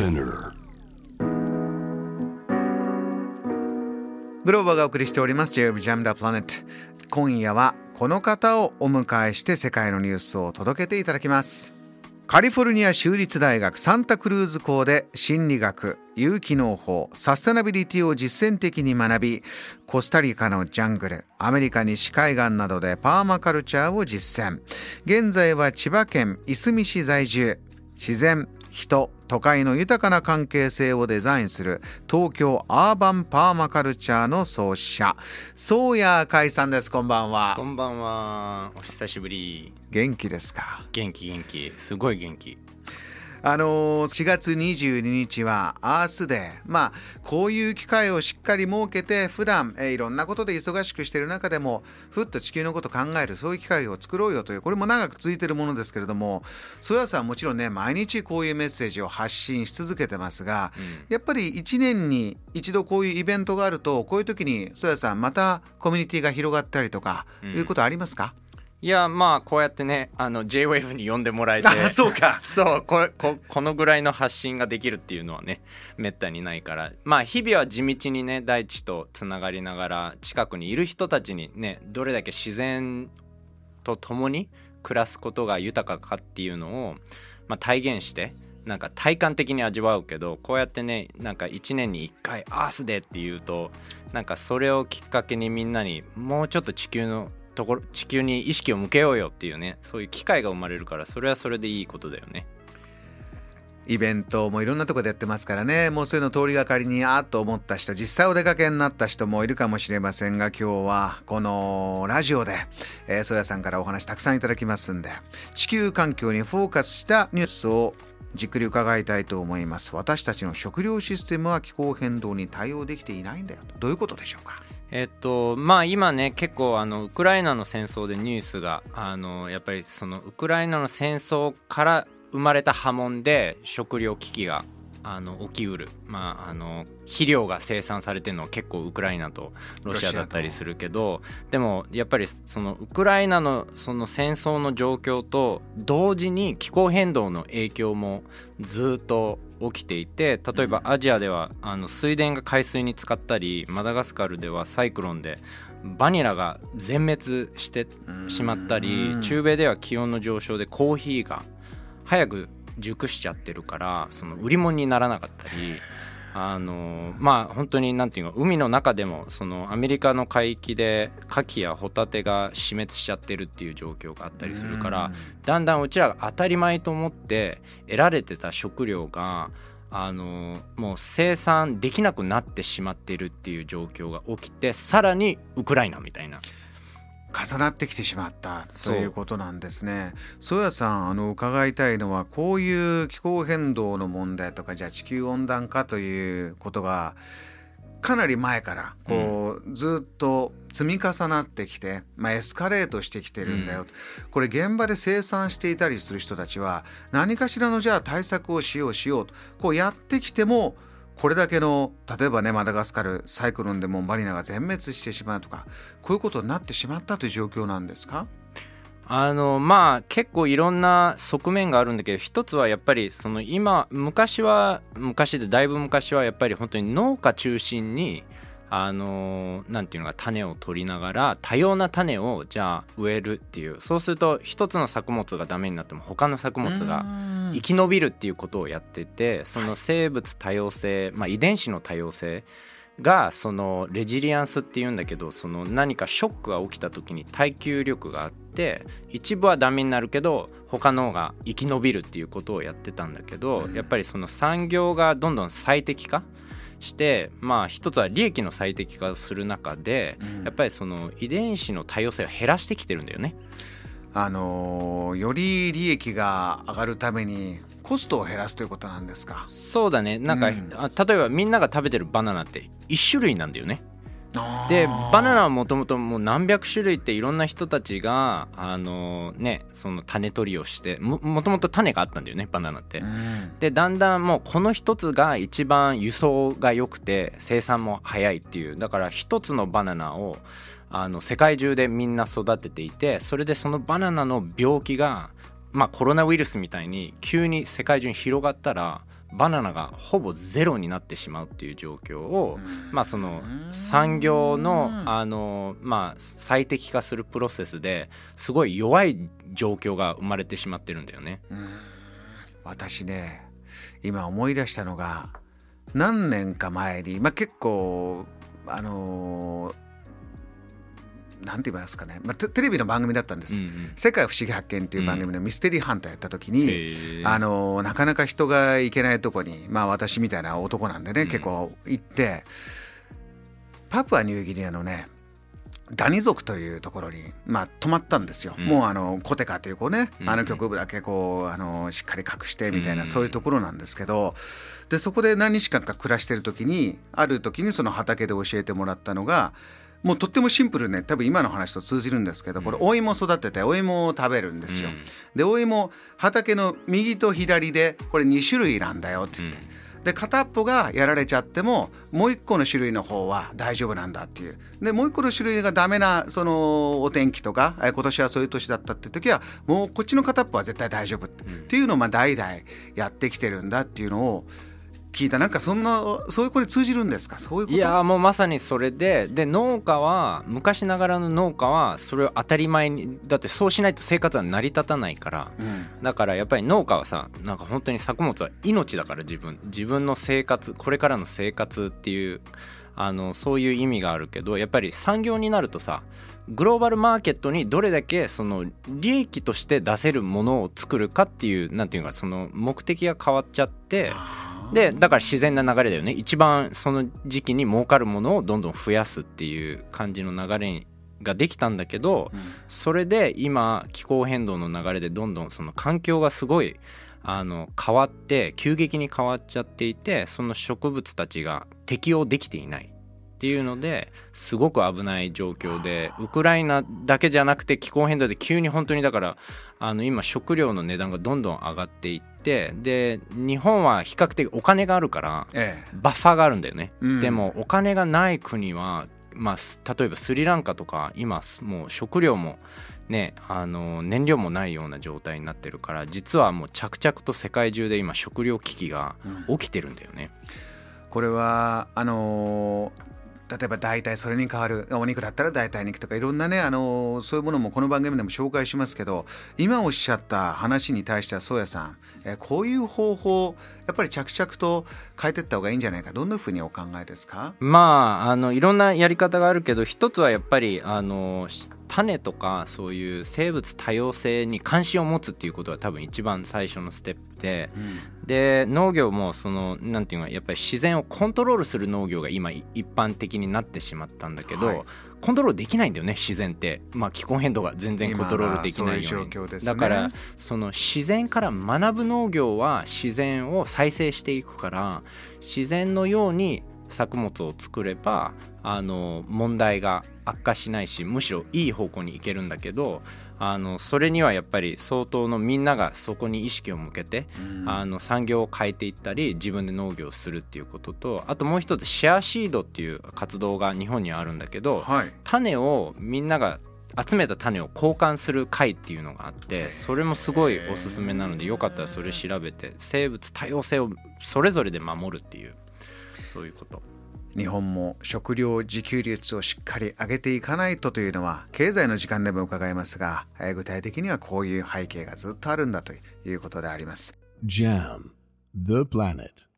Spinner グローバーがお送りしております。J w Jam the Planet 今夜はこの方をお迎えして世界のニュースを届けていただきます。カリフォルニア州立大学サンタクルーズ校で心理学有機農法サステナビリティを実践的に学びコスタリカのジャングルアメリカ西海岸などでパーマカルチャーを実践。現在は千葉県いすみ市在住。自然人都会の豊かな関係性をデザインする東京アーバンパーマカルチャーの創始者。宗谷海さんです。こんばんは。こんばんは。お久しぶり。元気ですか？元気元気。すごい元気あの4月22日はアースデー。まあこういう機会をしっかり設けて普段、えー、いろんなことで忙しくしている中でもふっと地球のこと考えるそういう機会を作ろうよというこれも長く続いているものですけれどもそやさんはもちろんね毎日こういうメッセージを発信し続けてますが、うん、やっぱり1年に一度こういうイベントがあるとこういう時にそやさんまたコミュニティが広がったりとか、いうことありますか？いやまあこうやってねあの JWAVE に呼んでもらえて そうか。そうこここのぐらいの発信ができるっていうのはねめったにないから。まあ日々は地道にね大地とつながりながら近くにいる人たちにねどれだけ自然と共に暮らすことが豊かかっていうのを、まあ、体現してなんか体感的に味わうけどこうやってねなんか1年に1回アースデーっていうとなんかそれをきっかけにみんなにもうちょっと地球のところ地球に意識を向けようよっていうねそういう機会が生まれるからそれはそれでいいことだよね。イベントもいろんなとこでやってますからね。もうそういうの通りがかりにあっと思った人実際お出かけになった人もいるかもしれませんが今日はこのラジオで、えー、ソヤさんからお話たくさんいただきますんで地球環境にフォーカスしたニュースをじっくり伺いたいと思います。私たちの食料システムは気候変動に対応できていないんだよ。どういうことでしょうか？えっとまあ今ね結構あのウクライナの戦争でニュースがあのやっぱりそのウクライナの戦争から生まれた波紋で食糧危機があの起きうる、まあ、あの肥料が生産されてるのは結構ウクライナとロシアだったりするけどでもやっぱりそのウクライナのその戦争の状況と同時に気候変動の影響もずっと起きていて例えばアジアではあの水田が海水に浸かったりマダガスカルではサイクロンでバニラが全滅してしまったり中米では気温の上昇でコーヒーが早く熟しちゃってるからその売り物にならなかったり。あのまあ本当に何ていうか海の中でもそのアメリカの海域で牡蠣やホタテが死滅しちゃってるっていう状況があったりするからだんだんうちらが当たり前と思って得られてた食料があのもう生産できなくなってしまってるっていう状況が起きてさらにウクライナみたいな重なってきてしまったということなんですね。曽谷さんあの伺いたいのはこういう気候変動の問題とかじゃあ地球温暖化ということがかなり前からこう、うん、ずっと積み重なってきて、まあ、エスカレートしてきてるんだよ、うん、これ現場で生産していたりする人たちは何かしらのじゃあ対策をしようしようとこうやってきてもこれだけの例えばねマダガスカルサイクロンでもバニラが全滅してしまうとかこういうことになってしまったという状況なんですか？あのまあ結構いろんな側面があるんだけど一つはやっぱりその今昔は昔でだいぶ昔はやっぱり本当に農家中心にあのなんていうのか種を取りながら多様な種をじゃあ植えるっていうそうすると一つの作物がダメになっても他の作物が生き延びるっていうことをやっててその生物多様性、まあ、遺伝子の多様性がそのレジリアンスっていうんだけどその何かショックが起きた時に耐久力があって一部はダメになるけど他のが生き延びるっていうことをやってたんだけどやっぱりその産業がどんどん最適化してまあ一つは利益の最適化をする中で、うん、やっぱりその遺伝子の多様性を減らしてきてるんだよね。あのより利益が上がるためにコストを減らすということなんですか？そうだね。なんか、うん、例えばみんなが食べてるバナナって1種類なんだよねでバナナはもともともう何百種類っていろんな人たちがあのねその種取りをしてもともと種があったんだよねバナナって。うん、でだんだんもうこの一つが一番輸送が良くて生産も早いっていう。だから一つのバナナをあの世界中でみんな育てていてそれでそのバナナの病気がまあコロナウイルスみたいに急に世界中に広がったらバナナがほぼゼロになってしまうっていう状況を、まあ、その産業のあの、まあ、最適化するプロセスですごい弱い状況が生まれてしまってるんだよね。私ね今思い出したのが何年か前に、まあ、結構あのーなんて言いますかね、まあ、テレビの番組だったんです、うんうん、世界不思議発見」っていう番組のミステリーハンターやった時に、うん、あのなかなか人が行けないとこに、まあ、私みたいな男なんでね、うん、結構行ってパプアニューギニアのねダニ族というところに、まあ、泊まったんですよ、うん、もうあのコテカというこうね、あの局部だけこうあのしっかり隠してみたいな、そういうところなんですけどでそこで何日間か暮らしてる時にある時にその畑で教えてもらったのがもうとってもシンプルね多分今の話と通じるんですけどこれお芋育ててお芋を食べるんですよ。うん、でお芋畑の右と左でこれ2種類なんだよって言って。うん、で片っぽがやられちゃってももう一個の種類の方は大丈夫なんだっていう。でもう一個の種類がダメなそのお天気とか今年はそういう年だったって時はもうこっちの片っぽは絶対大丈夫って,、っていうのをまあ代々やってきてるんだっていうのを聞いた。なんかそんなそういう子に通じるんですか？そういうこと？いやもうまさにそれでで農家は昔ながらの農家はそれを当たり前にだってそうしないと生活は成り立たないから、うん、だからやっぱり農家はさなんか本当に作物は命だから自分自分の生活これからの生活っていうあのそういう意味があるけどやっぱり産業になるとさグローバルマーケットにどれだけその利益として出せるものを作るかっていうなんていうかその目的が変わっちゃって。でだから自然な流れだよね。一番その時期に儲かるものをどんどん増やすっていう感じの流れができたんだけど、うん、それで今気候変動の流れでどんどんその環境がすごいあの変わって急激に変わっちゃっていてその植物たちが適応できていないっていうのですごく危ない状況でウクライナだけじゃなくて気候変動で急に本当にだからあの今食料の値段がどんどん上がっていってで日本は比較的お金があるから、バッファーがあるんだよね、うん、でもお金がない国は、まあ、例えばスリランカとか今もう食料もね、あの燃料もないような状態になってるから実はもう着々と世界中で今食料危機が起きてるんだよね。うん、これはあのー例えば代替それに代わるお肉だったら代替肉とかいろんなねあのそういうものもこの番組でも紹介しますけど今おっしゃった話に対しては宗谷さんえこういう方法やっぱり着々と変えていった方がいいんじゃないか。どんなふうにお考えですか？まああのいろんなやり方があるけど一つはやっぱりあの種とかそういう生物多様性に関心を持つっていうことは多分一番最初のステップ。プで、うん、で農業もそのなんていうかやっぱり自然をコントロールする農業が今一般的になってしまったんだけど、はい、コントロールできないんだよね自然って、まあ、気候変動が全然コントロールできないように、ね、だからその自然から学ぶ農業は自然を再生していくから自然のように作物を作ればあの問題が悪化しないしむしろいい方向に行けるんだけどあのそれにはやっぱり相当のみんながそこに意識を向けて、うん、あの産業を変えていったり自分で農業をするっていうこととあともう一つシェアシードっていう活動が日本にあるんだけど、はい、種をみんなが集めた種を交換する会っていうのがあってそれもすごいおすすめなのでよかったらそれ調べて生物多様性をそれぞれで守るっていうそういうこと。日本も食料自給率をしっかり上げていかないとというのは経済の時間でも伺いますが、具体的にはこういう背景がずっとあるんだということであります。JAM The Planet